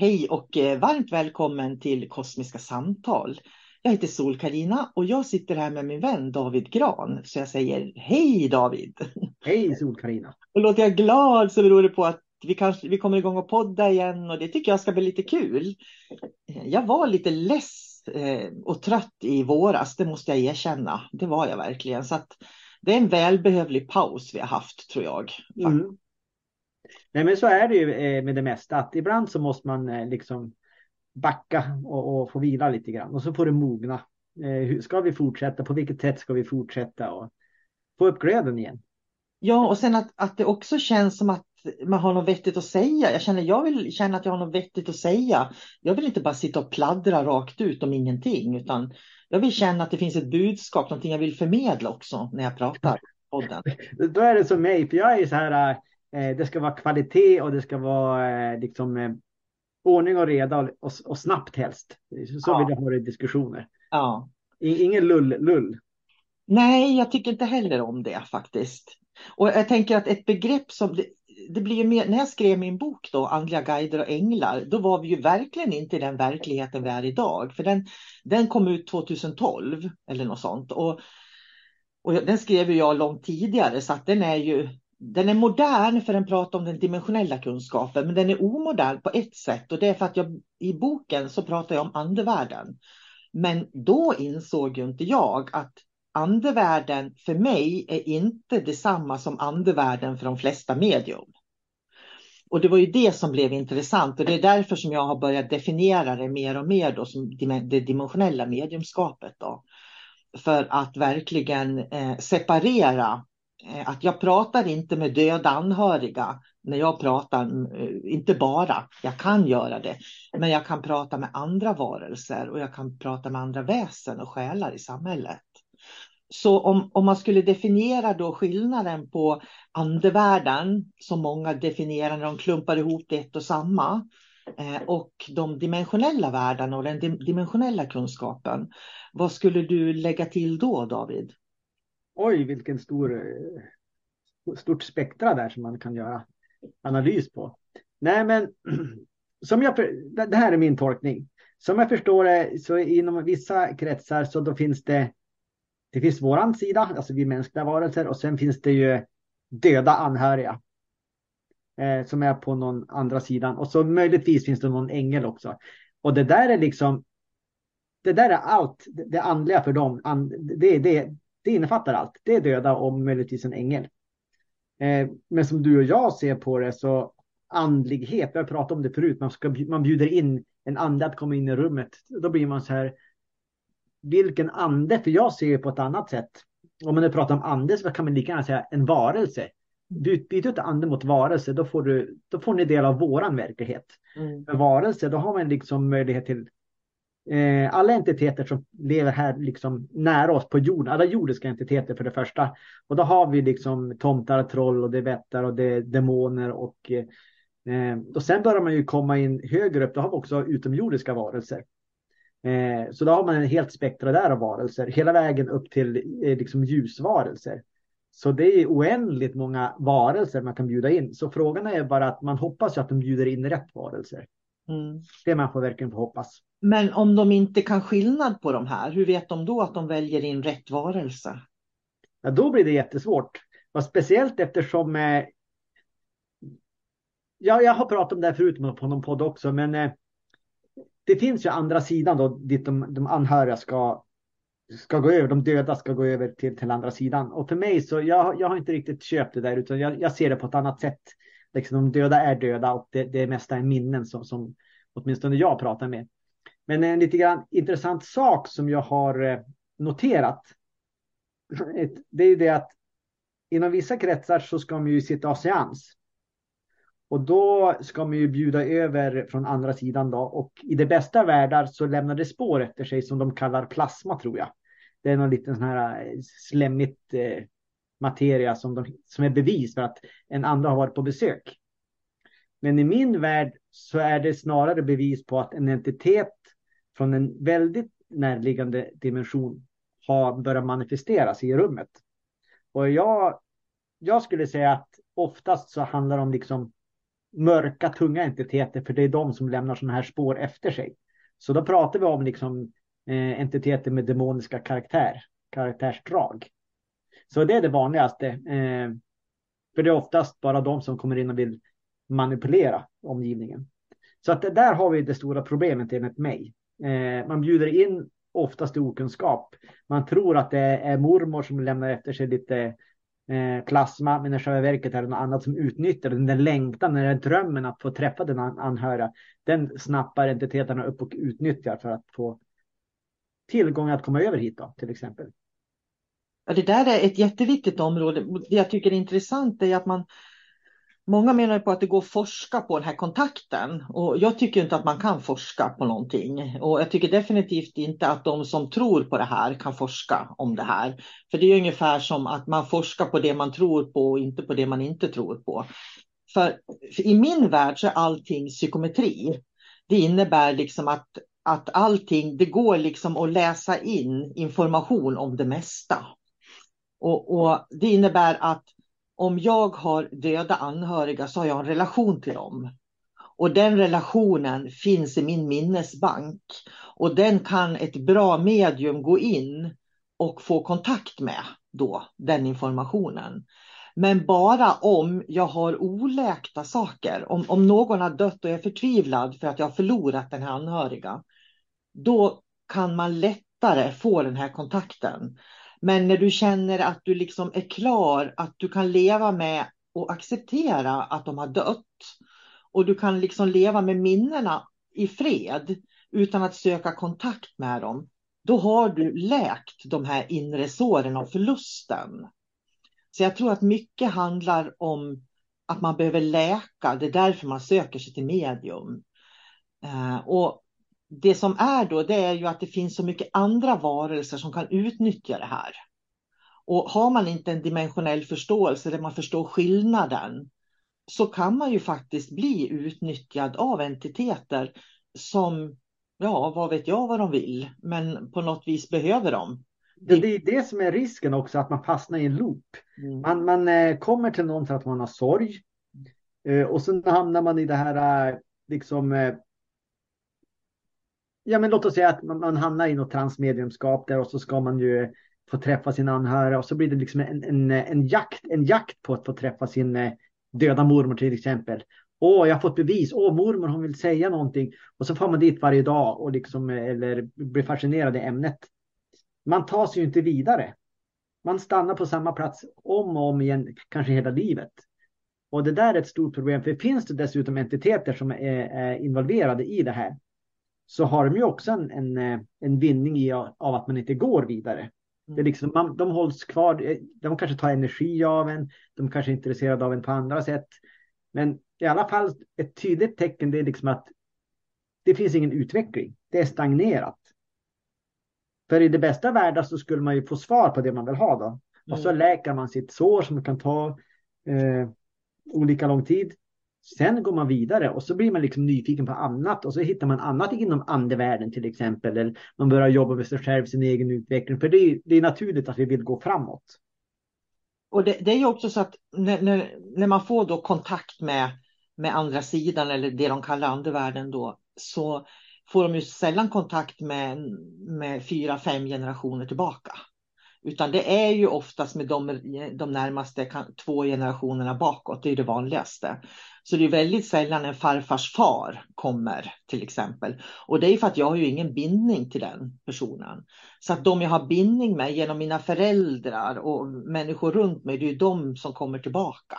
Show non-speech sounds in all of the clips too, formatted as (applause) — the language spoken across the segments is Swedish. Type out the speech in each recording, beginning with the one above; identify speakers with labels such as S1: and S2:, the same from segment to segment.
S1: Hej och eh, varmt välkommen till Kosmiska samtal. Jag heter sol karina och jag sitter här med min vän David Gran. Så jag säger hej David!
S2: Hej sol karina (laughs)
S1: Och låter jag glad så beror det på att vi, kanske, vi kommer igång och podda igen och det tycker jag ska bli lite kul. Jag var lite less eh, och trött i våras, det måste jag erkänna. Det var jag verkligen. Så att det är en välbehövlig paus vi har haft tror jag.
S2: Mm. Nej men så är det ju eh, med det mesta att ibland så måste man eh, liksom backa och, och få vila lite grann och så får det mogna. Eh, ska vi fortsätta? På vilket sätt ska vi fortsätta? Och få upp glöden igen.
S1: Ja och sen att, att det också känns som att man har något vettigt att säga. Jag känner, jag vill känna att jag har något vettigt att säga. Jag vill inte bara sitta och pladdra rakt ut om ingenting utan jag vill känna att det finns ett budskap, någonting jag vill förmedla också när jag pratar. Podden. (laughs)
S2: Då är det som mig, för jag är så här det ska vara kvalitet och det ska vara eh, liksom eh, ordning och reda och, och, och snabbt helst. Så ja. vill jag ha det i diskussioner.
S1: Ja.
S2: Ingen lull-lull.
S1: Nej, jag tycker inte heller om det faktiskt. Och jag tänker att ett begrepp som det, det blir mer, när jag skrev min bok då, Andliga guider och änglar, då var vi ju verkligen inte i den verkligheten vi är idag. För den, den kom ut 2012 eller något sånt. Och, och den skrev jag långt tidigare så att den är ju den är modern för den pratar om den dimensionella kunskapen, men den är omodern på ett sätt och det är för att jag i boken så pratar jag om andevärlden. Men då insåg ju inte jag att andevärlden för mig är inte detsamma som andevärlden för de flesta medium. Och det var ju det som blev intressant och det är därför som jag har börjat definiera det mer och mer då som det dimensionella mediumskapet. Då. För att verkligen eh, separera
S3: Eh, att jag pratar inte med döda anhöriga när jag pratar, eh, inte bara, jag kan göra det, men jag kan prata med andra varelser och jag kan prata med andra väsen och själar i samhället. Så om, om man skulle definiera då skillnaden på andevärlden, som många definierar när de klumpar ihop det ett och samma, eh, och de dimensionella världarna och den dimensionella kunskapen. Vad skulle du lägga till då, David?
S2: Oj, vilken stor, eh, stort spektra där som man kan göra analys på. Nej, men (clears throat) som jag, det här är min tolkning. Som jag förstår det så inom vissa kretsar så då finns det det finns våran sida, alltså vi mänskliga varelser och sen finns det ju döda anhöriga. Eh, som är på någon andra sidan och så möjligtvis finns det någon ängel också. Och det där är liksom det där är allt, det andliga för dem, det, det, det innefattar allt. Det är döda och möjligtvis en ängel. Eh, men som du och jag ser på det så andlighet, vi har pratat om det förut, man, ska, man bjuder in en ande att komma in i rummet. Då blir man så här, vilken ande, för jag ser på ett annat sätt. Om man nu pratar om ande så kan man lika gärna säga en varelse. Du byter ut ande mot varelse, då får, du, då får ni del av våran verklighet. Mm. Med varelse, då har man liksom möjlighet till eh, alla entiteter som lever här liksom nära oss på jorden, alla jordiska entiteter för det första. Och då har vi liksom tomtar, troll och det vättar och det demoner och eh, och sen börjar man ju komma in högre upp, då har vi också utomjordiska varelser. Eh, så då har man en helt spektra där av varelser, hela vägen upp till eh, liksom ljusvarelser. Så det är oändligt många varelser man kan bjuda in. Så frågan är bara att man hoppas att de bjuder in rätt varelser. Mm. Det man får verkligen hoppas.
S3: Men om de inte kan skillnad på de här, hur vet de då att de väljer in rätt varelse?
S2: Ja, då blir det jättesvårt. Och speciellt eftersom eh, Ja, jag har pratat om det här förut på någon podd också, men eh, det finns ju andra sidan då dit de, de anhöriga ska, ska gå över, de döda ska gå över till, till andra sidan. Och för mig så, jag, jag har inte riktigt köpt det där utan jag, jag ser det på ett annat sätt. Liksom, de döda är döda och det, det mesta är minnen som, som åtminstone jag pratar med. Men en lite grann intressant sak som jag har eh, noterat. (clears throat) Det är ju det att inom vissa kretsar så ska man ju sitta av seans. Och då ska man ju bjuda över från andra sidan då. Och i det bästa världar så lämnar det spår efter sig som de kallar plasma tror jag. Det är någon liten sån här slemmigt eh, eh materia som, de, som är bevis för att en andra har varit på besök. Men i min värld så är det snarare bevis på att en entitet från en väldigt närliggande dimension har börjat manifesteras i rummet. Och jag, jag skulle säga att oftast så handlar det om liksom mörka, tunga entiteter, för det är de som lämnar sådana här spår efter sig. Så då pratar vi om liksom, eh, entiteter med demoniska karaktär, karaktärsdrag. Så det är det vanligaste. Eh, för det är oftast bara de som kommer in och vill manipulera omgivningen. Så att där har vi det stora problemet enligt mig. Eh, man bjuder in oftast i okunskap. Man tror att det är mormor som lämnar efter sig lite eh, plasma, men i själva verket är det något annat som utnyttjar den. där längtan, den där drömmen att få träffa den anhöriga, den snappar entiteterna upp och utnyttjar för att få tillgång att komma över hit då, till exempel.
S3: Ja, det där är ett jätteviktigt område. Det jag tycker är intressant är att man Många menar på att det går att forska på den här kontakten och jag tycker inte att man kan forska på någonting. Och jag tycker definitivt inte att de som tror på det här kan forska om det här. För det är ungefär som att man forskar på det man tror på och inte på det man inte tror på. För, för i min värld så är allting psykometri. Det innebär liksom att, att allting, det går liksom att läsa in information om det mesta. Och, och det innebär att om jag har döda anhöriga så har jag en relation till dem. Och den relationen finns i min minnesbank. Och den kan ett bra medium gå in och få kontakt med då, den informationen. Men bara om jag har oläkta saker, om, om någon har dött och är förtvivlad för att jag har förlorat den här anhöriga, då kan man lättare få den här kontakten. Men när du känner att du liksom är klar, att du kan leva med och acceptera att de har dött. Och du kan liksom leva med minnena i fred utan att söka kontakt med dem. Då har du läkt de här inre såren av förlusten. Så jag tror att mycket handlar om att man behöver läka. Det är därför man söker sig till medium. Eh, och det som är då, det är ju att det finns så mycket andra varelser som kan utnyttja det här. Och har man inte en dimensionell förståelse där man förstår skillnaden så kan man ju faktiskt bli utnyttjad av entiteter som, ja, vad vet jag vad de vill, men på något vis behöver dem.
S2: Det, det är det som är risken också, att man fastnar i en loop. Mm. Man, man eh, kommer till någon för att man har sorg. Eh, och sen hamnar man i det här, eh, liksom, ja men låt oss säga att man, man hamnar i något transmediumskap där och så ska man ju få träffa sin anhöriga och så blir det liksom en, en, en, jakt, en jakt på att få träffa sin eh, döda mormor till exempel. Åh, jag har fått bevis. Åh, mormor hon vill säga någonting. Och så får man dit varje dag och liksom, eller blir fascinerad i ämnet. Man tar sig ju inte vidare. Man stannar på samma plats om och om igen, kanske hela livet. Och det där är ett stort problem, för finns det dessutom entiteter som är, är involverade i det här, så har de ju också en, en, en vinning i av att man inte går vidare. Det är liksom, man, de hålls kvar, de kanske tar energi av en, de kanske är intresserade av en på andra sätt. Men i alla fall ett tydligt tecken det är liksom att det finns ingen utveckling. Det är stagnerat. För i det bästa världen så skulle man ju få svar på det man vill ha då. Mm. Och så mm. läker man sitt sår som kan ta eh, olika lång tid. Sen går man vidare och så blir man liksom nyfiken på annat och så hittar man annat inom andevärlden till exempel. Eller man börjar jobba med sig själv, sin egen utveckling. För det är, det är naturligt att vi vill gå framåt.
S3: Och det, det är ju också så att när, när, när, man får då kontakt med, med andra sidan eller det de kallar andevärlden då så får de ju sällan kontakt med, med fyra, fem generationer tillbaka. Utan det är ju oftast med de, de närmaste två generationerna bakåt, det är det vanligaste. Så det är väldigt sällan en farfars far kommer till exempel. Och det är för att jag har ju ingen bindning till den personen. Så att de jag har bindning med genom mina föräldrar och människor runt mig, det är ju de som kommer tillbaka.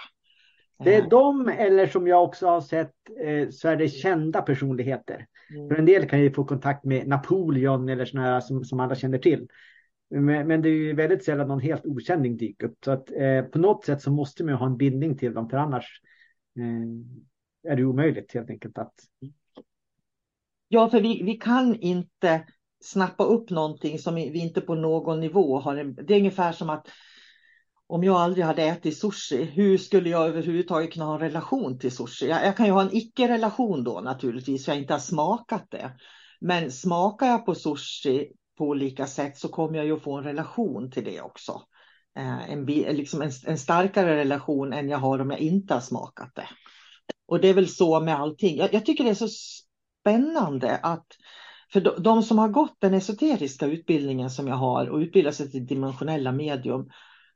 S2: Det är de eller som jag också har sett eh, så är det kända personligheter. Mm. För en del kan ju få kontakt med Napoleon eller sådana som, som alla känner till. Men, men, det är ju väldigt sällan någon helt okänning dyker upp. Så att eh, på något sätt så måste man ha en bindning till dem för annars eh, är det omöjligt helt enkelt att.
S3: Ja, för vi, vi kan inte snappa upp någonting som vi inte på någon nivå har. En, det är ungefär som att om jag aldrig hade ätit sushi, hur skulle jag överhuvudtaget kunna ha en relation till sushi? Jag, jag kan ju ha en icke-relation då naturligtvis, för jag inte har smakat det. Men smakar jag på sushi på olika sätt så kommer jag ju få en relation till det också. Eh, en, liksom en, en, starkare relation än jag har om jag inte har smakat det. Och det är väl så med allting. Jag, jag tycker det är så spännande att för de, de, som har gått den esoteriska utbildningen som jag har och utbildat sig till dimensionella medium,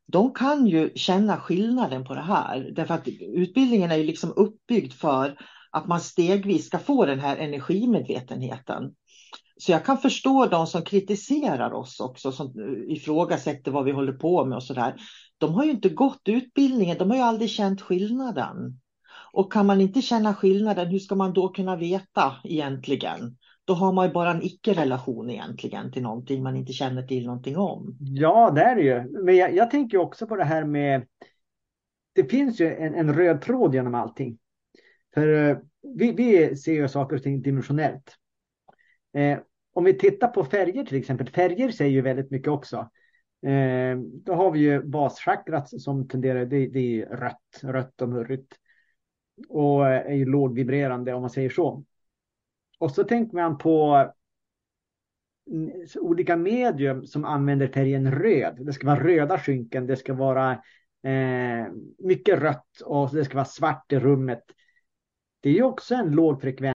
S3: de kan ju känna skillnaden på det här. Därför att utbildningen är ju liksom uppbyggd för att man stegvis ska få den här energimedvetenheten. Så jag kan förstå de som kritiserar oss också, som ifrågasätter vad vi håller på med och sådär. De har ju inte gått utbildningen, de har ju aldrig känt skillnaden. Och kan man inte känna skillnaden, hur ska man då kunna veta egentligen? Då har man ju bara en icke-relation egentligen till någonting man inte känner till någonting om.
S2: Ja, det är det ju. Men jag, jag tänker också på det här med... Det finns ju en, en röd tråd genom allting. För eh, vi, vi ser ju saker och ting dimensionellt. Eh, om vi tittar på färger till exempel, färger säger ju väldigt mycket också. Eh, då har vi ju baschakrat som tenderar, det, det är rött, rött och murrigt. Och är ju lågvibrerande om man säger så. Och så tänker man på olika medium som använder färgen röd. Det ska vara röda skynken, det ska vara eh, mycket rött och det ska vara svart i rummet. Det är ju också en låg frekvens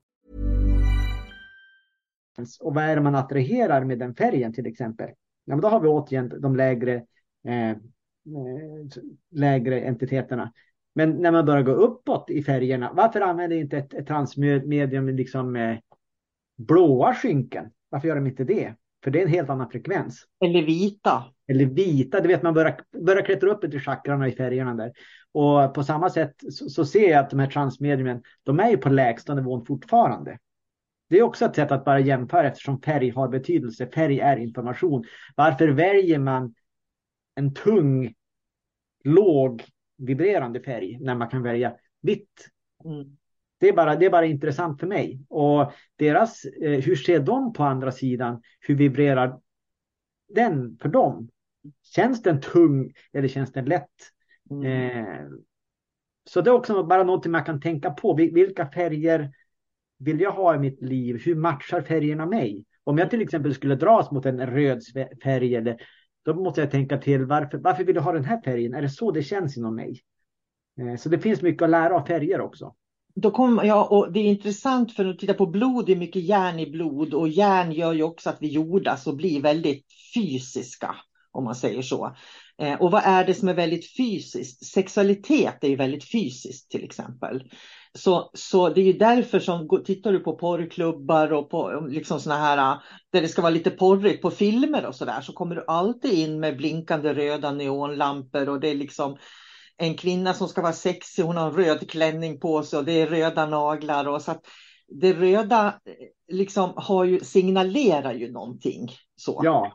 S2: Och vad är det man attraherar med den färgen till exempel? Ja, men då har vi återigen de lägre, eh, eh, lägre entiteterna. Men när man börjar gå uppåt i färgerna, varför använder inte ett, ett transmedium liksom eh, blåa skynken? Varför gör de inte det? För det är en helt annan frekvens.
S3: Eller vita.
S2: Eller vita, du vet man börjar, börjar klättra upp i chakrarna i färgerna där. Och på samma sätt så, så ser jag att de här transmediumen, de är ju på lägsta nivån fortfarande. Det är också ett sätt att bara jämföra eftersom färg har betydelse. Färg är information. Varför väljer man en tung, låg, vibrerande färg när man kan välja vitt?
S3: Mm.
S2: Det är, bara, det är bara intressant för mig. Och deras, eh, hur ser de på andra sidan? Hur vibrerar den för dem? Känns den tung eller känns den lätt?
S3: Mm.
S2: Eh, så det är också bara någonting man kan tänka på. Vilka färger vill jag ha i mitt liv? Hur matchar färgerna mig? Om jag till exempel skulle dras mot en röd färg, eller, då måste jag tänka till varför, varför vill jag ha den här färgen? Är det så det känns inom mig? Eh, så det finns mycket att lära av färger också.
S3: Då kom, ja, och det är intressant för att titta på blod, det är mycket järn i blod och järn gör ju också att vi jordas och blir väldigt fysiska, om man säger så. Eh, och vad är det som är väldigt fysiskt? Sexualitet är ju väldigt fysiskt till exempel. Så, så det är ju därför som, tittar du på porrklubbar och på liksom såna här, där det ska vara lite porrigt på filmer och sådär, så kommer du alltid in med blinkande röda neonlampor och det är liksom en kvinna som ska vara sexig, hon har en röd klänning på sig och det är röda naglar. Och så att det röda liksom har ju, signalerar ju någonting. Så.
S2: Ja.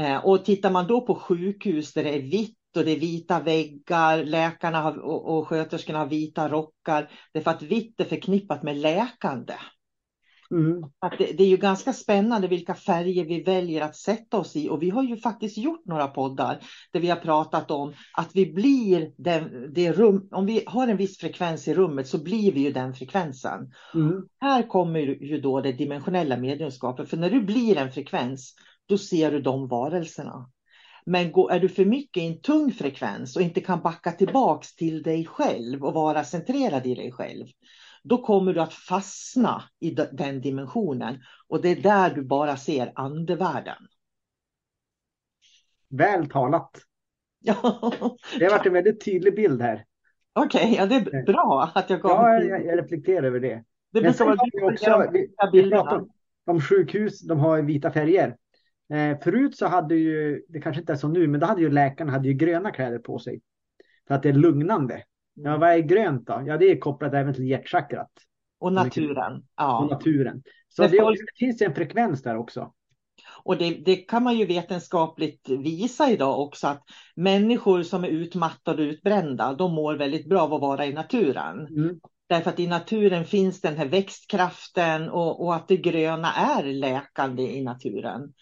S3: Eh, och tittar man då på sjukhus där det är vitt och det är vita väggar, läkarna har, och, och sköterskorna har vita rockar. Det är för att vitt är förknippat med läkande.
S2: Mm.
S3: Att det, det, är ju ganska spännande vilka färger vi väljer att sätta oss i och vi har ju faktiskt gjort några poddar där vi har pratat om att vi blir den, det rum, om vi har en viss frekvens i rummet så blir vi ju den frekvensen.
S2: Mm.
S3: Här kommer ju då det dimensionella mediumskapet, för när du blir en frekvens då ser du de varelserna. Men är du för mycket i en tung frekvens och inte kan backa tillbaks till dig själv och vara centrerad i dig själv, då kommer du att fastna i den dimensionen. Och det är där du bara ser andevärlden.
S2: Väl talat. (laughs)
S3: Ja.
S2: Det har varit en väldigt tydlig bild här.
S3: Okej, okay, ja, det är bra att jag gav
S2: Ja, jag, jag reflekterar över det.
S3: Det
S2: sen
S3: vara
S2: vi också, vi, vi pratar om, om sjukhus, de har vita färger. Eh, förut så hade ju, det kanske inte är så nu, men då hade ju läkarna hade ju gröna kläder på sig. För att det är lugnande. Ja,
S3: Mm.
S2: vad är grönt då? Ja, det är kopplat även till hjärtchakrat
S3: Och naturen. Ja.
S2: och naturen. Så det,
S3: folk-
S2: det finns en frekvens där också.
S3: Och det, det kan man ju vetenskapligt visa idag också att människor som är utmattade och utbrända, de mår väldigt bra av att vara i naturen.
S2: Mm.
S3: Därför att i naturen finns den här växtkraften och, och att det gröna är läkande i naturen.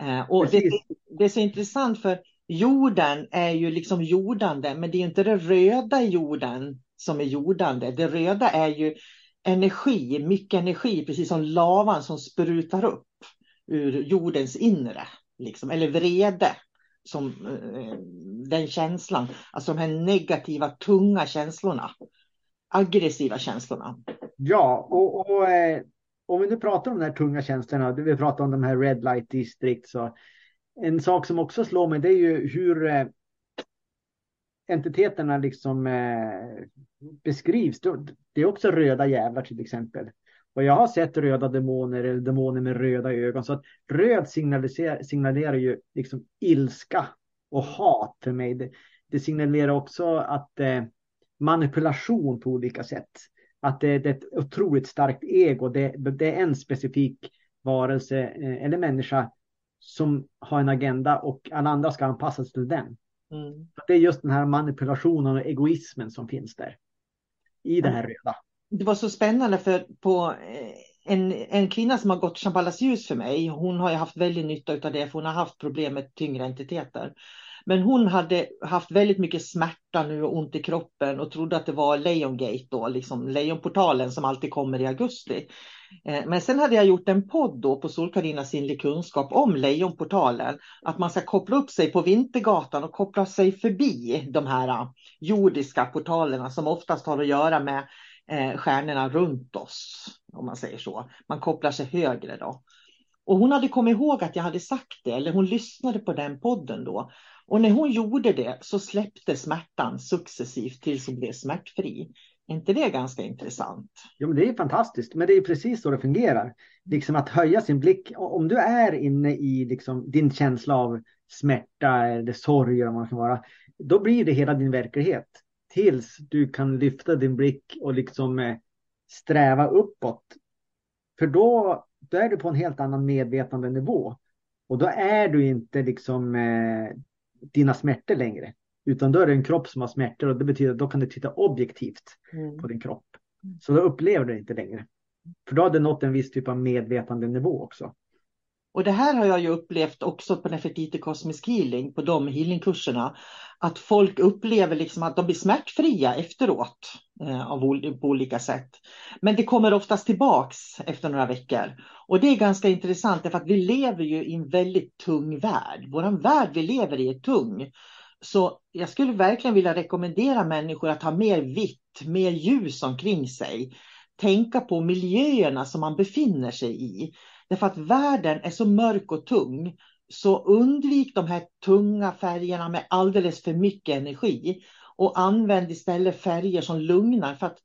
S3: Eh, och det, det är så intressant för jorden är ju liksom jordande, men det är inte det röda i jorden som är jordande. Det röda är ju energi, mycket energi, precis som lavan som sprutar upp ur jordens inre, liksom, eller vrede. Som eh, den känslan, alltså de här negativa, tunga känslorna, aggressiva känslorna.
S2: Ja, och, och eh, om vi nu pratar om de här tunga tjänsterna, vi pratar om de här red light district, så en sak som också slår mig det är ju hur eh, entiteterna liksom eh, beskrivs. Det är också röda jävlar till exempel. Och jag har sett röda demoner eller demoner med röda ögon. Så att röd signalerar, signalerar ju liksom ilska och hat för mig. Det, det signalerar också att eh, manipulation på olika sätt. Att det, det är ett otroligt starkt ego. Det, det är en specifik varelse eh, eller människa som har en agenda och alla andra ska anpassas till den.
S3: Mm.
S2: Det är just den här manipulationen och egoismen som finns där. I det här röda.
S3: Det var så spännande för på eh, en, en kvinna som har gått Shambhalas ljus för mig, hon har ju haft väldigt nytta av det för hon har haft problem med tyngre entiteter. Men hon hade haft väldigt mycket smärta nu och ont i kroppen och trodde att det var Lejongate då, liksom Lejonportalen som alltid kommer i augusti. Eh, men sen hade jag gjort en podd då på Solkarina sinnlig kunskap om Lejonportalen. Att man ska koppla upp sig på Vintergatan och koppla sig förbi de här eh, jordiska portalerna som oftast har att göra med eh, stjärnorna runt oss. Om man säger så. Man kopplar sig högre då. Och hon hade kommit ihåg att jag hade sagt det, eller hon lyssnade på den podden då. Och när hon gjorde det så släppte smärtan successivt tills hon blev smärtfri. Är inte det ganska intressant?
S2: Jo, men det är fantastiskt, men det är precis så det fungerar. Liksom att höja sin blick. Om du är inne i liksom din känsla av smärta eller sorg, eller vad man kan vara, då blir det hela din verklighet. Tills du kan lyfta din blick och liksom eh, sträva uppåt. För då, då är du på en helt annan medvetande nivå. Och då är du inte liksom eh, dina smärtor längre. Utan då är det en kropp som har smärtor och det betyder att då kan du titta objektivt på din kropp. Så då upplever du det inte längre. För då har du nått en viss typ av medvetandenivå också.
S3: Och det här har jag ju upplevt också på Nefertiti Cosmic Healing, på de healingkurserna. Att folk upplever liksom att de blir smärtfria efteråt eh, av, ol- på olika sätt. Men det kommer oftast tillbaks efter några veckor. Och det är ganska intressant därför att vi lever ju i en väldigt tung värld. Vår värld vi lever i är tung. Så jag skulle verkligen vilja rekommendera människor att ha mer vitt, mer ljus omkring sig. Tänka på miljöerna som man befinner sig i. Därför att världen är så mörk och tung. Så undvik de här tunga färgerna med alldeles för mycket energi. Och använd istället färger som lugnar. För att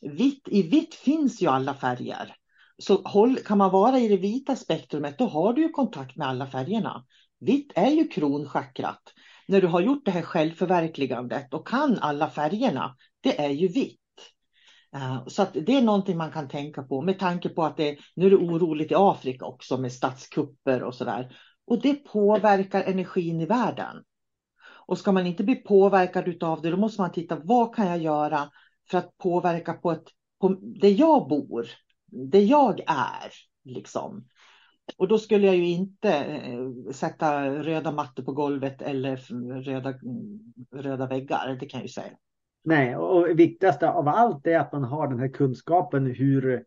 S3: vitt, i vitt finns ju alla färger. Så håll, kan man vara i det vita spektrumet då har du ju kontakt med alla färgerna. Vitt är ju kronchakrat. När du har gjort det här självförverkligandet och kan alla färgerna, det är ju vitt. Eh, så att det är någonting man kan tänka på med tanke på att det, nu är det oroligt i Afrika också med statskupper och sådär. Och det påverkar energin i världen. Och ska man inte bli påverkad av det, då måste man titta vad kan jag göra för att påverka på, ett, på det jag bor, det jag är. Liksom. Och då skulle jag ju inte eh, sätta röda mattor på golvet eller röda, röda väggar, det kan jag ju säga.
S2: Nej, och viktigast av allt är att man har den här kunskapen hur,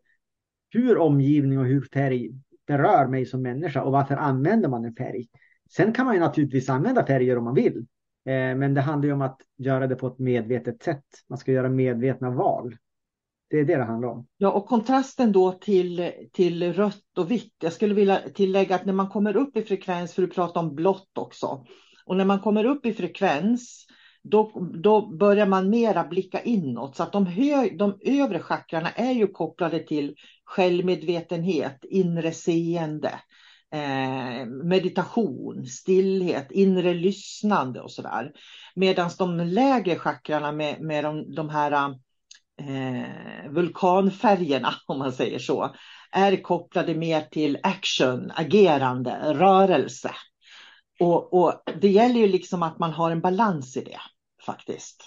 S2: hur omgivning och hur färg berör mig som människa och varför använder man en färg. Sen kan man ju naturligtvis använda färger om man vill. Eh, men det handlar ju om att göra det på ett medvetet sätt. Man ska göra medvetna val. Det är det det handlar om.
S3: Ja, och kontrasten då till, till rött och vitt. Jag skulle vilja tillägga att när man kommer upp i frekvens, för du pratar om blått också. Och när man kommer upp i frekvens, då, då börjar man mera blicka inåt. Så att de, hö, de övre chakrarna är ju kopplade till självmedvetenhet, inre seende. eh, meditation, stillhet, inre lyssnande och sådär. Medan de lägre chakrarna med, med de, de här eh, vulkanfärgerna, (laughs) om man säger så, är kopplade mer till action, agerande, rörelse. Och, och det gäller ju liksom att man har en balans i det faktiskt.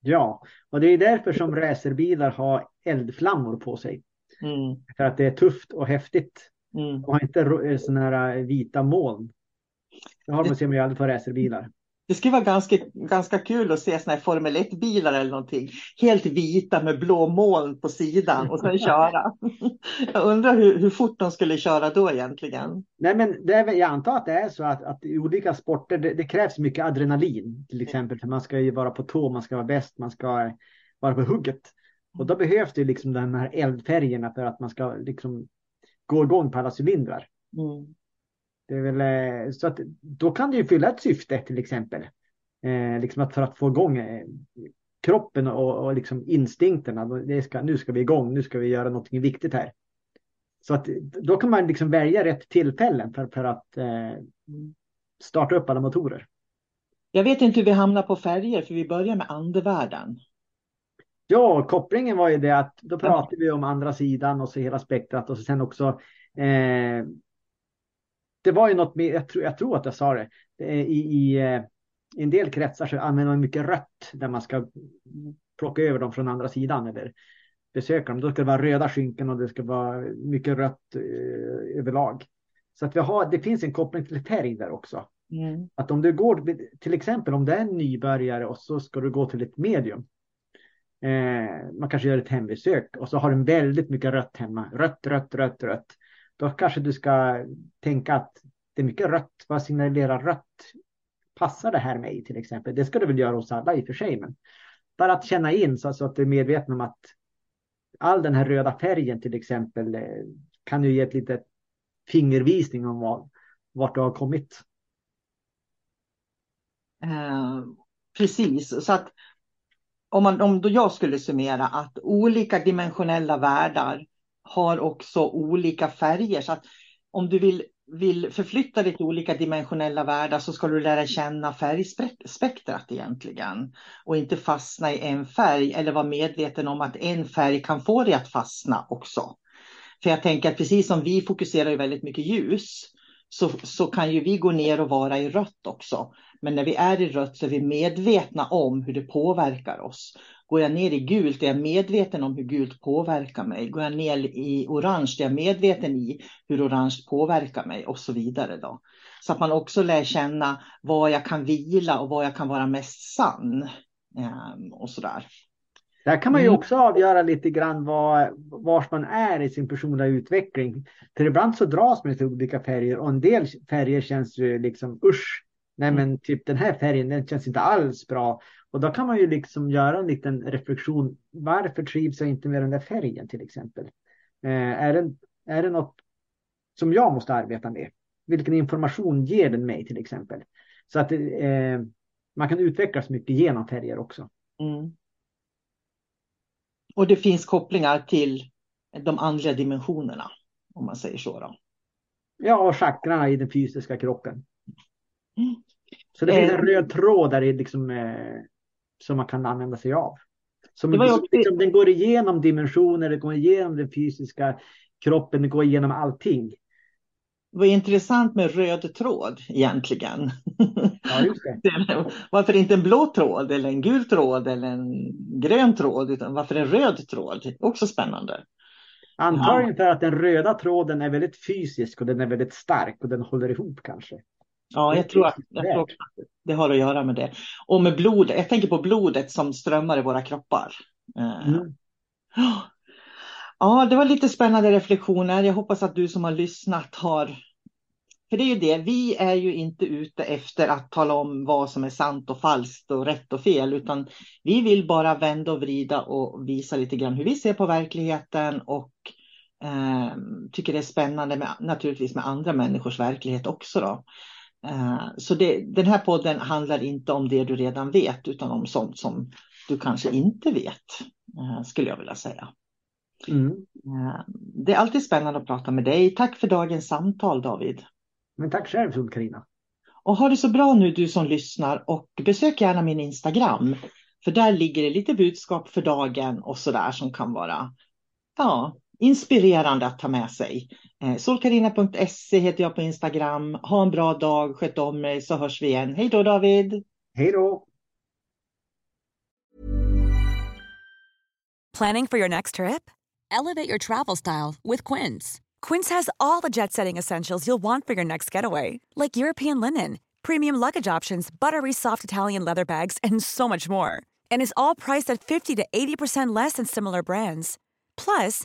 S2: Ja, och det är därför som racerbilar har eldflammor på sig.
S3: Mm.
S2: För att det är tufft och häftigt.
S3: Mm.
S2: De har inte sådana här vita moln. Det har man ser man ju aldrig på racerbilar.
S3: Det skulle vara ganska, ganska kul att se sådana här Formel 1-bilar eller någonting. Helt vita med blå moln på sidan och sen köra. (laughs) Jag undrar hur, hur fort de skulle köra då egentligen.
S2: Nej, men det är, jag antar att det är så att, att i olika sporter det, det, krävs mycket adrenalin. Till exempel för man ska ju vara på tå, man ska vara bäst, man ska vara på hugget. Och då behövs det liksom de här eldfärgerna för att man ska liksom gå igång på alla cylindrar.
S3: Mm.
S2: Det är väl, eh, så att då kan det ju fylla ett syfte till exempel. Eh, liksom att för att få igång eh, kroppen och, och liksom instinkterna. Det ska, nu ska vi igång, nu ska vi göra någonting viktigt här. Så att då kan man liksom välja rätt tillfällen för, för att eh, starta upp alla motorer.
S3: Jag vet inte hur vi hamnar på färger för vi börjar med andevärlden.
S2: Ja, kopplingen var ju det att då pratade vi om andra sidan och så hela spektrat och så sen också eh, det var ju något med, jag tror, jag tror att jag sa det, i, i, eh, i en del kretsar så använder man mycket rött där man ska plocka över dem från andra sidan eller besöka dem. Då ska det vara röda skynken och det ska vara mycket rött eh, överlag. Så att vi har, det finns en koppling till färg där också.
S3: Mm.
S2: Att om du går, till exempel om det är en nybörjare och så ska du gå till ett medium. Eh, man kanske gör ett hembesök och så har du väldigt mycket rött hemma. Rött, rött, rött, rött. Då kanske du ska tänka att det är mycket rött. Vad signalerar rött? Passar det här mig till exempel? Det ska du väl göra hos alla i och för sig. Men bara att känna in så alltså att du är medveten om att all den här röda färgen till exempel eh, kan ju ge ett litet fingervisning om vad, vart du har kommit.
S3: Eh, precis, så att om, man, om då jag skulle summera att olika dimensionella världar har också olika färger. Så att om du vill, vill förflytta dig till olika dimensionella världar så ska du lära känna färgspektrat egentligen. Och inte fastna i en färg eller vara medveten om att en färg kan få dig att fastna också. För jag tänker att precis som vi fokuserar ju väldigt mycket ljus så, så kan ju vi gå ner och vara i rött också. Men när vi är i rött så är vi medvetna om hur det påverkar oss. Går jag ner i gult är jag medveten om hur gult påverkar mig. Går jag ner i orange är jag medveten i hur orange påverkar mig och så vidare. Då. Så att man också lär känna var jag kan vila och var jag kan vara mest sann. Ehm, och sådär.
S2: Där kan man ju också avgöra lite grann var, var man är i sin personliga utveckling. För ibland så dras man till olika färger och en del färger känns ju liksom usch. Nej men typ den här färgen den känns inte alls bra. Och då kan man ju liksom göra en liten reflektion. Varför trivs jag inte med den där färgen till exempel? Eh, är, det, är det något som jag måste arbeta med? Vilken information ger den mig till exempel? Så att eh, man kan utvecklas mycket genom färger också.
S3: Mm. Och det finns kopplingar till de andliga dimensionerna, om man säger så. Då.
S2: Ja, och chakrarna i den fysiska kroppen. Mm. Så det finns en röd tråd där liksom, eh, som man kan använda sig av. Som, det också... liksom, den går igenom dimensioner, den går igenom den fysiska kroppen, den går igenom allting.
S3: Vad intressant med röd tråd egentligen.
S2: Ja, just det. (laughs)
S3: varför inte en blå tråd eller en gul tråd eller en grön tråd, utan varför en röd tråd? Också spännande.
S2: Antagligen för att den röda tråden är väldigt fysisk och den är väldigt stark och den håller ihop kanske.
S3: Ja, jag tror, att, jag tror att det har att göra med det. Och med blodet, jag tänker på blodet som strömmar i våra kroppar. Mm. Ja, det var lite spännande reflektioner. Jag hoppas att du som har lyssnat har för det är ju det, vi är ju inte ute efter att tala om vad som är sant och falskt och rätt och fel, utan vi vill bara vända och vrida och visa lite grann hur vi ser på verkligheten och eh, tycker det är spännande med, naturligtvis med andra människors verklighet också. Då. Eh, så det, den här podden handlar inte om det du redan vet, utan om sånt som du kanske inte vet, eh, skulle jag vilja säga.
S2: Mm.
S3: Eh, det är alltid spännande att prata med dig. Tack för dagens samtal, David.
S2: Men tack själv Karina.
S3: Och ha det så bra nu du som lyssnar och besök gärna min Instagram. För där ligger det lite budskap för dagen och sådär som kan vara ja, inspirerande att ta med sig. Eh, solkarina.se heter jag på Instagram. Ha en bra dag, sköt om dig så hörs vi igen. Hej då David!
S2: Hej då!
S4: Planning for your next trip? Elevate your travel style with Quince. Quince has all the jet setting essentials you'll want for your next getaway, like European linen, premium luggage options, buttery soft Italian leather bags, and so much more. And is all priced at 50 to 80% less than similar brands. Plus,